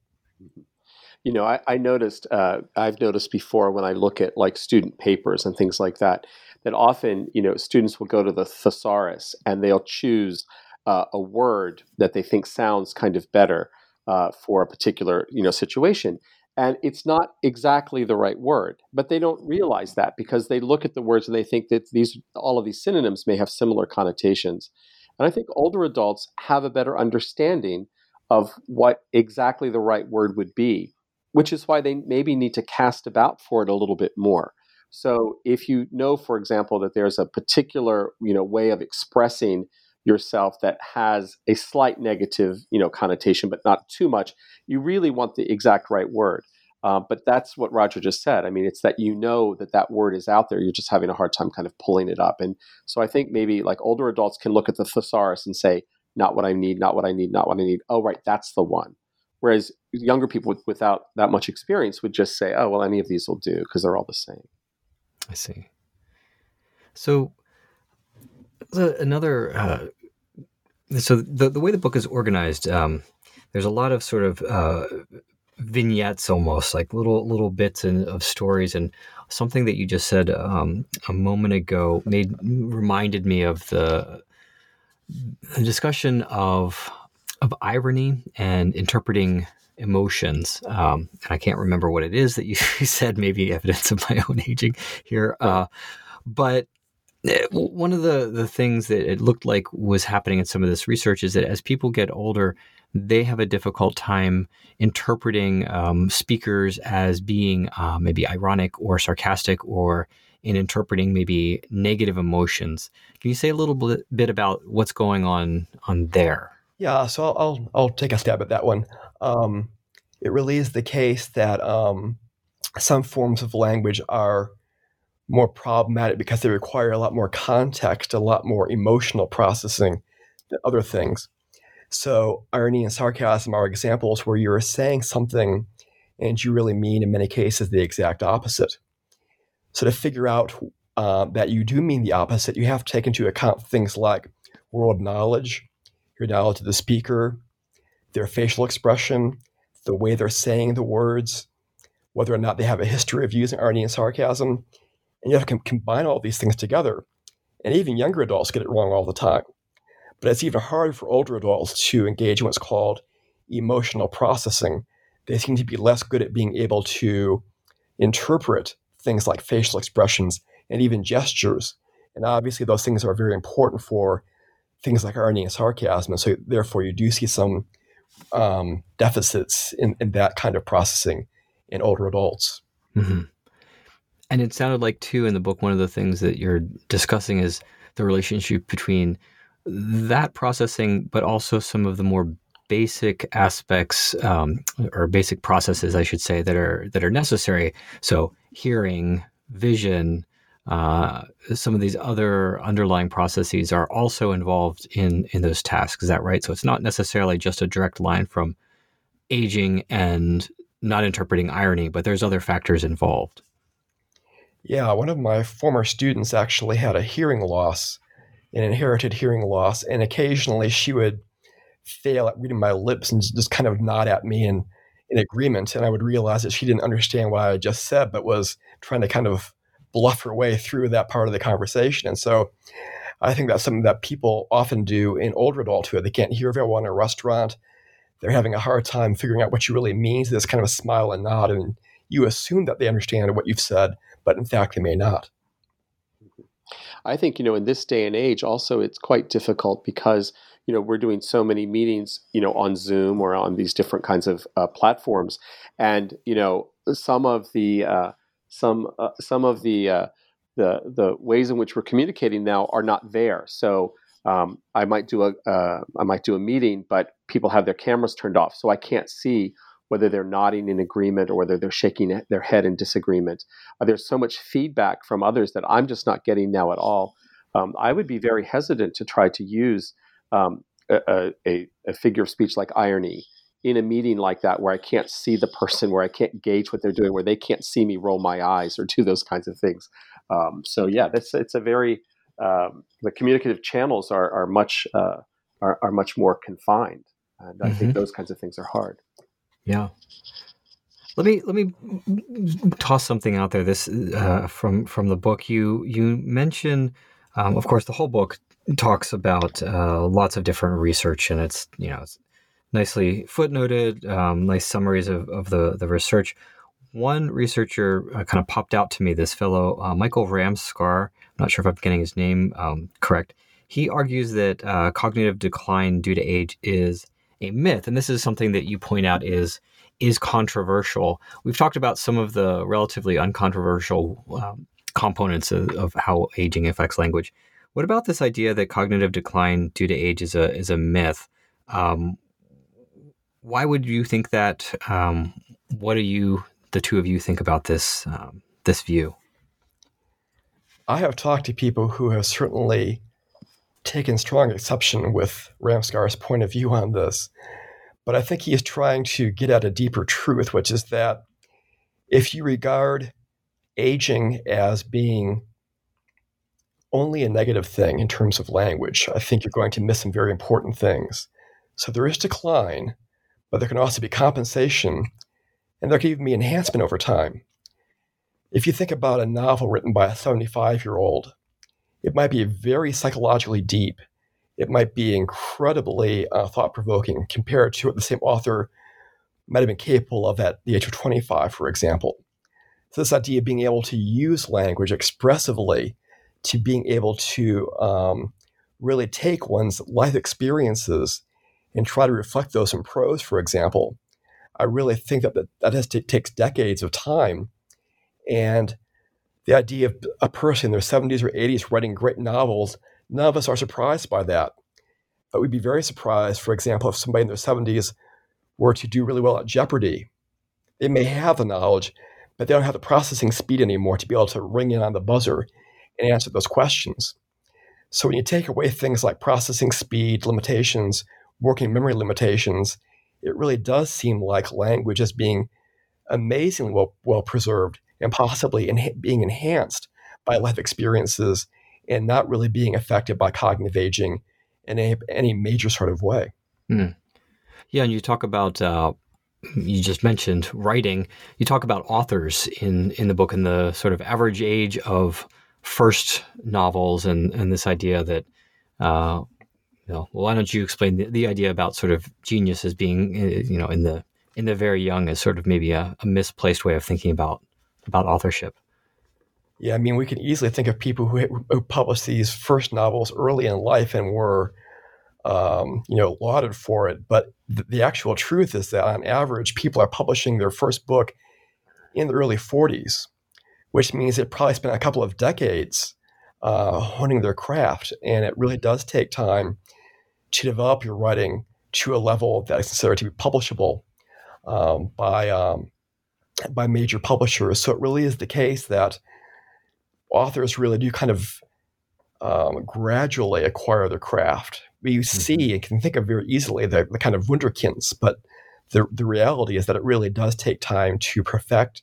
You know, I, I noticed, uh, I've noticed before when I look at like student papers and things like that, that often, you know, students will go to the thesaurus and they'll choose uh, a word that they think sounds kind of better uh, for a particular, you know, situation. And it's not exactly the right word but they don't realize that because they look at the words and they think that these all of these synonyms may have similar connotations. And i think older adults have a better understanding of what exactly the right word would be which is why they maybe need to cast about for it a little bit more so if you know for example that there's a particular you know way of expressing yourself that has a slight negative, you know, connotation, but not too much. You really want the exact right word. Uh, but that's what Roger just said. I mean, it's that you know that that word is out there. You're just having a hard time kind of pulling it up. And so I think maybe like older adults can look at the thesaurus and say, not what I need, not what I need, not what I need. Oh, right, that's the one. Whereas younger people with, without that much experience would just say, oh, well, any of these will do because they're all the same. I see. So the, another uh, so the the way the book is organized, um, there's a lot of sort of uh, vignettes, almost like little little bits in, of stories, and something that you just said um, a moment ago made reminded me of the, the discussion of of irony and interpreting emotions. Um, and I can't remember what it is that you said. Maybe evidence of my own aging here, uh, but Eh, one of the, the things that it looked like was happening in some of this research is that as people get older, they have a difficult time interpreting um, speakers as being uh, maybe ironic or sarcastic or in interpreting maybe negative emotions. Can you say a little bit, bit about what's going on on there? Yeah, so I'll I'll, take a stab at that one. Um, it really is the case that um, some forms of language are more problematic because they require a lot more context, a lot more emotional processing than other things. So, irony and sarcasm are examples where you're saying something and you really mean, in many cases, the exact opposite. So, to figure out uh, that you do mean the opposite, you have to take into account things like world knowledge, your knowledge to the speaker, their facial expression, the way they're saying the words, whether or not they have a history of using irony and sarcasm, and you have to combine all these things together. And even younger adults get it wrong all the time. But it's even harder for older adults to engage in what's called emotional processing. They seem to be less good at being able to interpret things like facial expressions and even gestures. And obviously, those things are very important for things like irony and sarcasm. And so, therefore, you do see some um, deficits in, in, that kind of processing in older adults. Mm-hmm. And it sounded like, too, in the book, one of the things that you're discussing is the relationship between that processing, but also some of the more basic aspects um, or basic processes, I should say, that are that are necessary. So, hearing, vision, uh, some of these other underlying processes are also involved in in those tasks. Is that right? So, it's not necessarily just a direct line from aging and not interpreting irony, but there's other factors involved. Yeah, one of my former students actually had a hearing loss, an inherited hearing loss, and occasionally she would fail at reading my lips and just kind of nod at me in, in agreement. And I would realize that she didn't understand what I just said, but was trying to kind of bluff her way through that part of the conversation. And so I think that's something that people often do in older adulthood. They can't hear very well in a restaurant. They're having a hard time figuring out what you really mean. So this kind of a smile and nod, and you assume that they understand what you've said, but in fact they may not. I think you know in this day and age also it's quite difficult because you know we're doing so many meetings you know on Zoom or on these different kinds of uh, platforms, and you know some of the uh, some uh, some of the uh, the the ways in which we're communicating now are not there. So um, I might do a uh, I might do a meeting, but people have their cameras turned off, so I can't see whether they're nodding in agreement or whether they're shaking their head in disagreement. Uh, there's so much feedback from others that I'm just not getting now at all. Um, I would be very hesitant to try to use um, a, a, a, figure of speech like irony in a meeting like that where I can't see the person, where I can't gauge what they're doing, where they can't see me roll my eyes or do those kinds of things. Um, so yeah, that's it's a very um, the communicative channels are are much uh, are, are much more confined, and I mm-hmm. think those kinds of things are hard. Yeah. Let me let me toss something out there. This uh, from from the book you you mention, um, of course, the whole book talks about uh, lots of different research, and it's you know it's nicely footnoted, um, nice summaries of, of the the research. One researcher uh, kind of popped out to me. This fellow, uh, Michael Ramscar. I'm not sure if I'm getting his name um, correct. He argues that uh, cognitive decline due to age is a myth, and this is something that you point out is is controversial. We've talked about some of the relatively uncontroversial um, components of, of, how aging affects language. What about this idea that cognitive decline due to age is a is a myth? Um, why would you think that? Um, what do you, the two of you, think about this um, this view? I have talked to people who have certainly taken strong exception with Ramscar's point of view on this. But I think he is trying to get at a deeper truth, which is that if you regard aging as being only a negative thing in terms of language, I think you're going to miss some very important things. So there is decline, but there can also be compensation, and there can even be enhancement over time. If you think about a novel written by a 75 year old, it might be very psychologically deep it might be incredibly uh, thought provoking compared to what the same author might have been capable of at the age of 25, for example. So, this idea of being able to use language expressively, to being able to um, really take one's life experiences and try to reflect those in prose, for example, I really think that that, has to, takes decades of time. And the idea of a person in their 70s or 80s writing great novels None of us are surprised by that. But we'd be very surprised, for example, if somebody in their 70s were to do really well at Jeopardy. They may have the knowledge, but they don't have the processing speed anymore to be able to ring in on the buzzer and answer those questions. So when you take away things like processing speed limitations, working memory limitations, it really does seem like language is being amazingly well, well preserved and possibly en- being enhanced by life experiences and not really being affected by cognitive aging in any, any major sort of way. Hmm. Yeah, and you talk about uh, you just mentioned writing. You talk about authors in in the book and the sort of average age of first novels, and and this idea that. Uh, well, why don't you explain the, the idea about sort of genius as being, uh, you know, in the in the very young as sort of maybe a, a misplaced way of thinking about about authorship? Yeah, I mean, we can easily think of people who, who published these first novels early in life and were, um, you know, lauded for it. But th- the actual truth is that on average, people are publishing their first book in the early 40s, which means they probably spent a couple of decades uh, honing their craft. And it really does take time to develop your writing to a level that is considered to be publishable um, by um, by major publishers. So it really is the case that authors really do kind of um, gradually acquire their craft. We mm-hmm. see and can think of very easily the, the kind of wunderkinds, but the, the reality is that it really does take time to perfect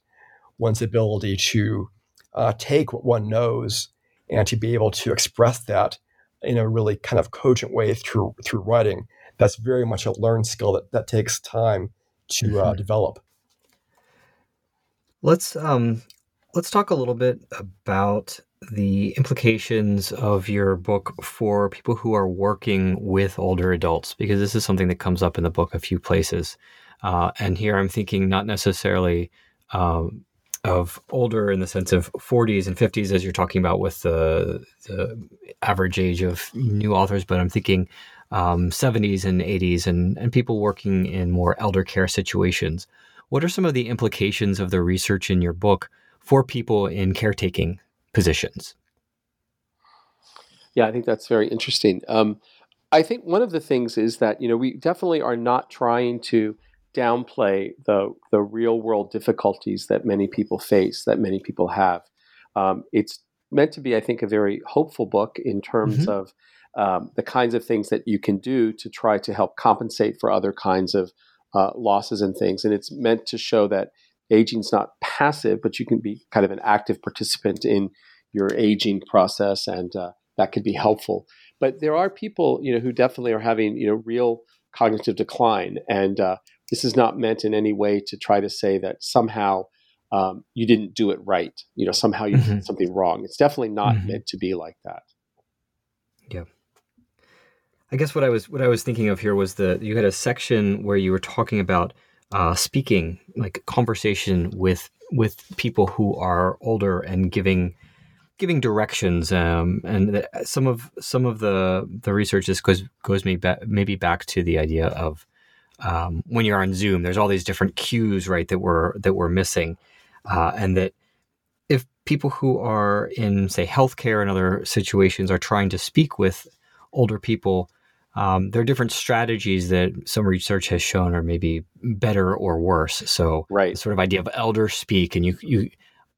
one's ability to uh, take what one knows and to be able to express that in a really kind of cogent way through through writing. That's very much a learned skill that, that takes time to uh, mm-hmm. uh, develop. Let's um, Let's talk a little bit about the implications of your book for people who are working with older adults, because this is something that comes up in the book a few places. Uh, and here I'm thinking not necessarily um, of older in the sense of 40s and 50s, as you're talking about with the, the average age of new authors, but I'm thinking um, 70s and 80s and, and people working in more elder care situations. What are some of the implications of the research in your book? for people in caretaking positions? Yeah, I think that's very interesting. Um, I think one of the things is that you know we definitely are not trying to downplay the the real world difficulties that many people face, that many people have. Um, it's meant to be, I think, a very hopeful book in terms mm-hmm. of um, the kinds of things that you can do to try to help compensate for other kinds of uh, losses and things. And it's meant to show that aging's not passive, but you can be kind of an active participant in your aging process, and uh, that could be helpful. But there are people, you know, who definitely are having, you know, real cognitive decline, and uh, this is not meant in any way to try to say that somehow um, you didn't do it right. You know, somehow you mm-hmm. did something wrong. It's definitely not mm-hmm. meant to be like that. Yeah. I guess what I was what I was thinking of here was the you had a section where you were talking about uh, speaking, like conversation with with people who are older and giving giving directions. Um, and some of some of the the research this goes goes maybe back, maybe back to the idea of um, when you're on Zoom, there's all these different cues, right, that we're that we're missing, uh, and that if people who are in say healthcare and other situations are trying to speak with older people um, there are different strategies that some research has shown are maybe better or worse. So, right, sort of idea of elder speak, and you you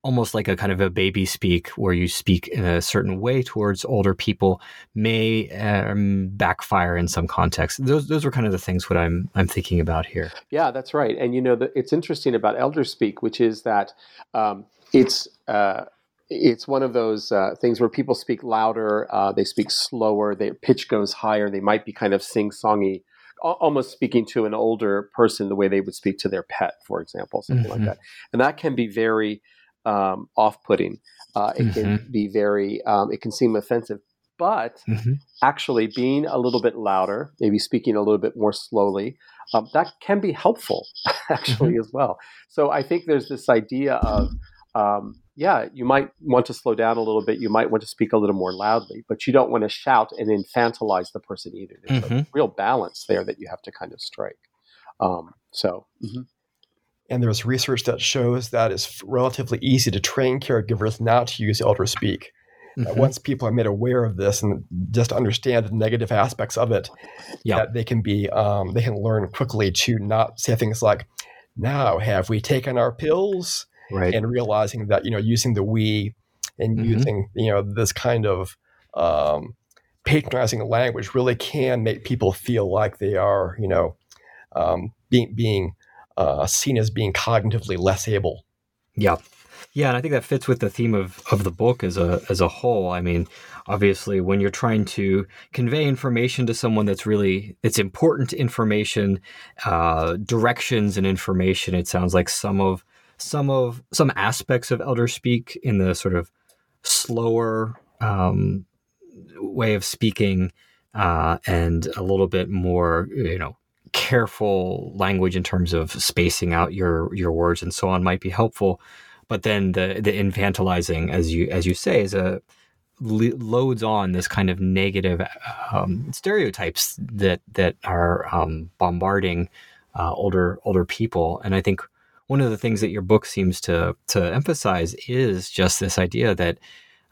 almost like a kind of a baby speak, where you speak in a certain way towards older people, may um, backfire in some context. Those those are kind of the things what I'm I'm thinking about here. Yeah, that's right. And you know, the, it's interesting about elder speak, which is that um, it's. Uh, it's one of those uh, things where people speak louder, uh, they speak slower, their pitch goes higher, they might be kind of sing-songy, almost speaking to an older person the way they would speak to their pet, for example, something mm-hmm. like that. And that can be very um, off-putting. Uh, it mm-hmm. can be very, um, it can seem offensive. But mm-hmm. actually, being a little bit louder, maybe speaking a little bit more slowly, um, that can be helpful, actually, mm-hmm. as well. So I think there's this idea of um, yeah, you might want to slow down a little bit. You might want to speak a little more loudly, but you don't want to shout and infantilize the person either. There's mm-hmm. a real balance there that you have to kind of strike. Um, so, mm-hmm. And there's research that shows that it's relatively easy to train caregivers not to use elder speak. Mm-hmm. once people are made aware of this and just understand the negative aspects of it, yep. that they can be um, they can learn quickly to not say things like, "Now have we taken our pills?" right. and realizing that you know using the we and mm-hmm. using you know this kind of um, patronizing language really can make people feel like they are you know um, being being uh, seen as being cognitively less able. Yeah, yeah, and I think that fits with the theme of of the book as a as a whole. I mean, obviously, when you're trying to convey information to someone that's really it's important information, uh, directions and information, it sounds like some of some of some aspects of elder speak in the sort of slower um, way of speaking uh, and a little bit more you know careful language in terms of spacing out your your words and so on might be helpful. But then the the infantilizing as you as you say is a loads on this kind of negative um, stereotypes that that are um, bombarding uh, older older people. And i think one of the things that your book seems to to emphasize is just this idea that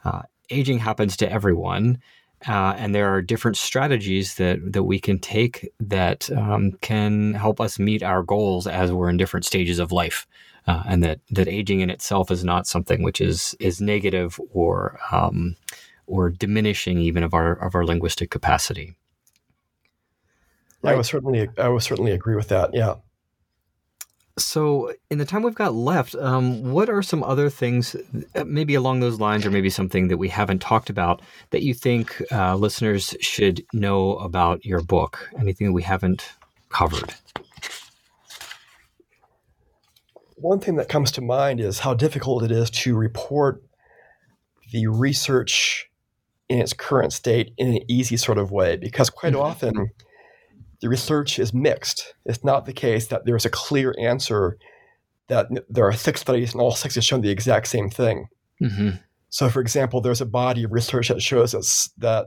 uh, aging happens to everyone, uh, and there are different strategies that that we can take that um, can help us meet our goals as we're in different stages of life, uh, and that that aging in itself is not something which is is negative or um, or diminishing even of our of our linguistic capacity. I would certainly I would certainly agree with that. Yeah. So, in the time we've got left, um, what are some other things, uh, maybe along those lines, or maybe something that we haven't talked about that you think uh, listeners should know about your book? Anything that we haven't covered? One thing that comes to mind is how difficult it is to report the research in its current state in an easy sort of way, because quite mm-hmm. often the research is mixed. It's not the case that there's a clear answer that there are six studies and all six have shown the exact same thing. Mm-hmm. So, for example, there's a body of research that shows us that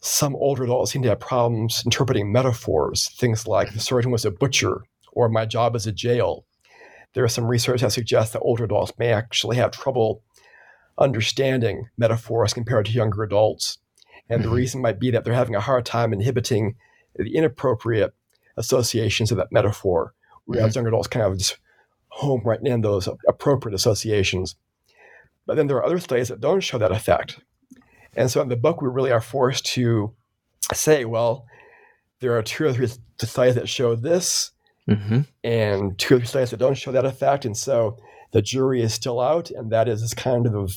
some older adults seem to have problems interpreting metaphors, things like the surgeon was a butcher or my job is a jail. There is some research that suggests that older adults may actually have trouble understanding metaphors compared to younger adults. And mm-hmm. the reason might be that they're having a hard time inhibiting the inappropriate associations of that metaphor, whereas mm-hmm. young adults kind of just home right in those appropriate associations. But then there are other studies that don't show that effect. And so in the book, we really are forced to say, well, there are two or three studies that show this, Mm-hmm. and two or three studies that don't show that effect. And so the jury is still out, and that is this kind of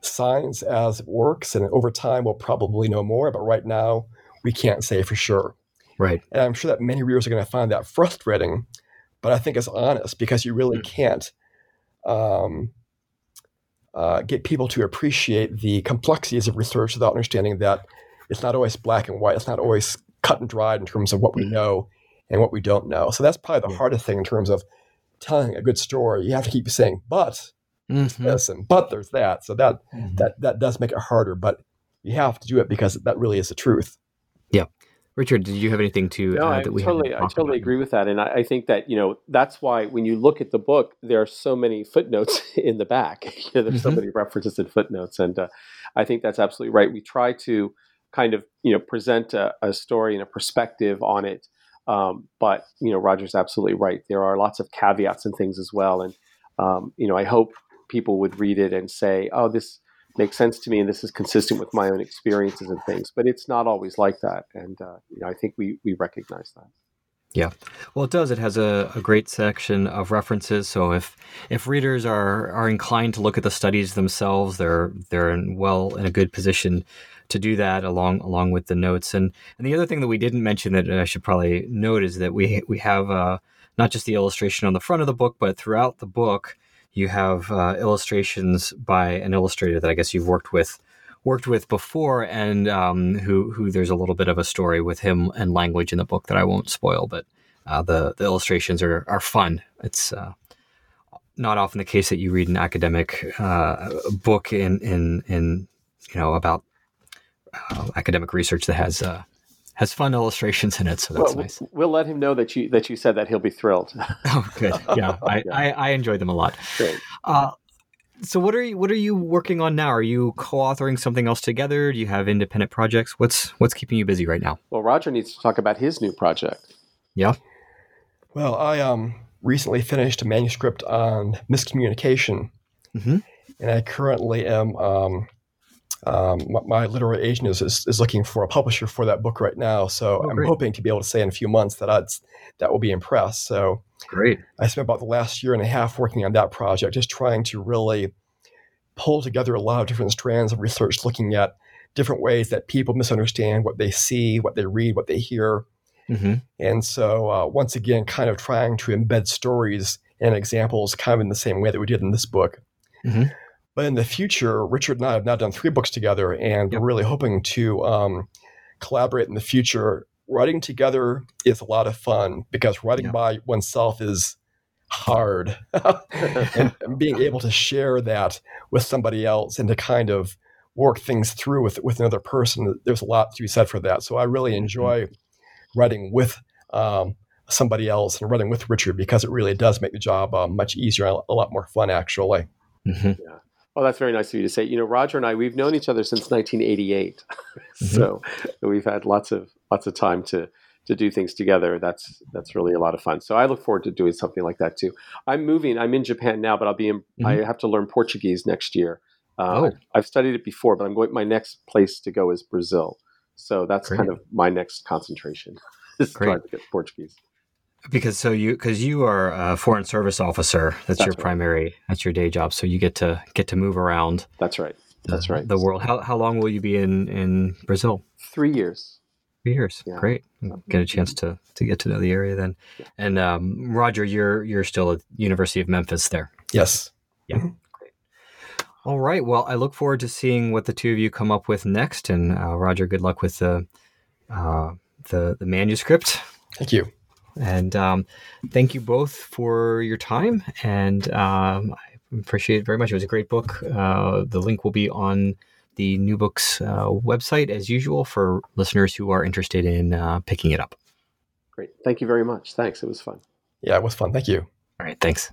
science as it works. And over time, we'll probably know more. But right now, we can't say for sure. Right. And I'm sure that many readers are going to find that frustrating, but I think it's honest because you really can't um, uh, get people to appreciate the complexities of research without understanding that it's not always black and white. It's not always cut and dried in terms of what we know and what we don't know. So that's probably the Yeah. hardest thing in terms of telling a good story. You have to keep saying, but Mhm. this and but there's that. So that Mhm. that that does make it harder, but you have to do it because that really is the truth. Richard, did you have anything to No, add that we totally, I totally about? agree with that, and I, I think that you know that's why when you look at the book, there are so many footnotes in the back. You know, there's so Mhm. many references and footnotes, and uh, I think that's absolutely right. We try to kind of you know present a, a story and a perspective on it, um, but you know Roger's absolutely right. There are lots of caveats and things as well, and um, you know I hope people would read it and say, "Oh, this." Makes sense to me, and this is consistent with my own experiences and things. But it's not always like that, and uh, you know, I think we we recognize that. Yeah, well, it does. It has a, a great section of references. So if if readers are are inclined to look at the studies themselves, they're they're in well in a good position to do that along along with the notes. And and the other thing that we didn't mention that I should probably note is that we we have uh, not just the illustration on the front of the book, but throughout the book you have uh, illustrations by an illustrator that I guess you've worked with worked with before and um, who who there's a little bit of a story with him and language in the book that I won't spoil, but uh, the the illustrations are are fun. It's uh, not often the case that you read an academic uh, book in in in you know about uh, academic research that has uh, has fun illustrations in it. So that's well, nice. we'll let him know that you that you said that he'll be thrilled. Oh, good. Yeah, I, Yeah. I, I enjoy them a lot. Great. Uh, so what are you what are you working on now? Are you co-authoring something else together? Do you have independent projects? What's what's keeping you busy right now? Well, Roger needs to talk about his new project. Yeah. Well, I um recently finished a manuscript on miscommunication, Mhm. and I currently am um, um, my, literary agent is, is is looking for a publisher for that book right now. So Oh, I'm great. hoping to be able to say in a few months that I'd that will be impressed. So Great. I spent about the last year and a half working on that project, just trying to really pull together a lot of different strands of research, looking at different ways that people misunderstand what they see, what they read, what they hear. hmm And so, uh, once again, kind of trying to embed stories and examples kind of in the same way that we did in this book. Mhm. But in the future, Richard and I have now done three books together, and Yep. we're really hoping to um, collaborate in the future. Writing together is a lot of fun because writing Yeah. by oneself is hard. and, and being able to share that with somebody else and to kind of work things through with with another person, there's a lot to be said for that. So I really enjoy writing with um, somebody else and writing with Richard because it really does make the job uh, much easier a lot more fun, actually. hmm Well, that's very nice of you to say. You know, Roger and I, we've known each other since 1988, so we've had lots of lots of time to to do things together. That's that's really a lot of fun. So I look forward to doing something like that too. I'm moving. I'm in Japan now, but I'll be in. I have to learn Portuguese next year. Uh, Oh. I've studied it before, but I'm going. My next place to go is Brazil. So that's Great. kind of my next concentration. Is Great. trying to get Portuguese. Because so you because you are a foreign service officer. That's, your right. primary. That's your day job. So you get to get to move around. That's right. the- That's right. The world. How how long will you be in in Brazil? Three years. Three years. Yeah. Great. Get a chance to to get to know the area then. And um, Roger, you're you're still at University of Memphis there. Yes. Yeah. All right. Well, I look forward to seeing what the two of you come up with next. And uh, Roger, good luck with the uh, the the manuscript. Thank you. And um, thank you both for your time. And um, I appreciate it very much. It was a great book. Uh, the link will be on the New Books uh, website as usual for listeners who are interested in uh, picking it up. Great. Thank you very much. Thanks. It was fun. Yeah, it was fun. Thank you. All right. Thanks.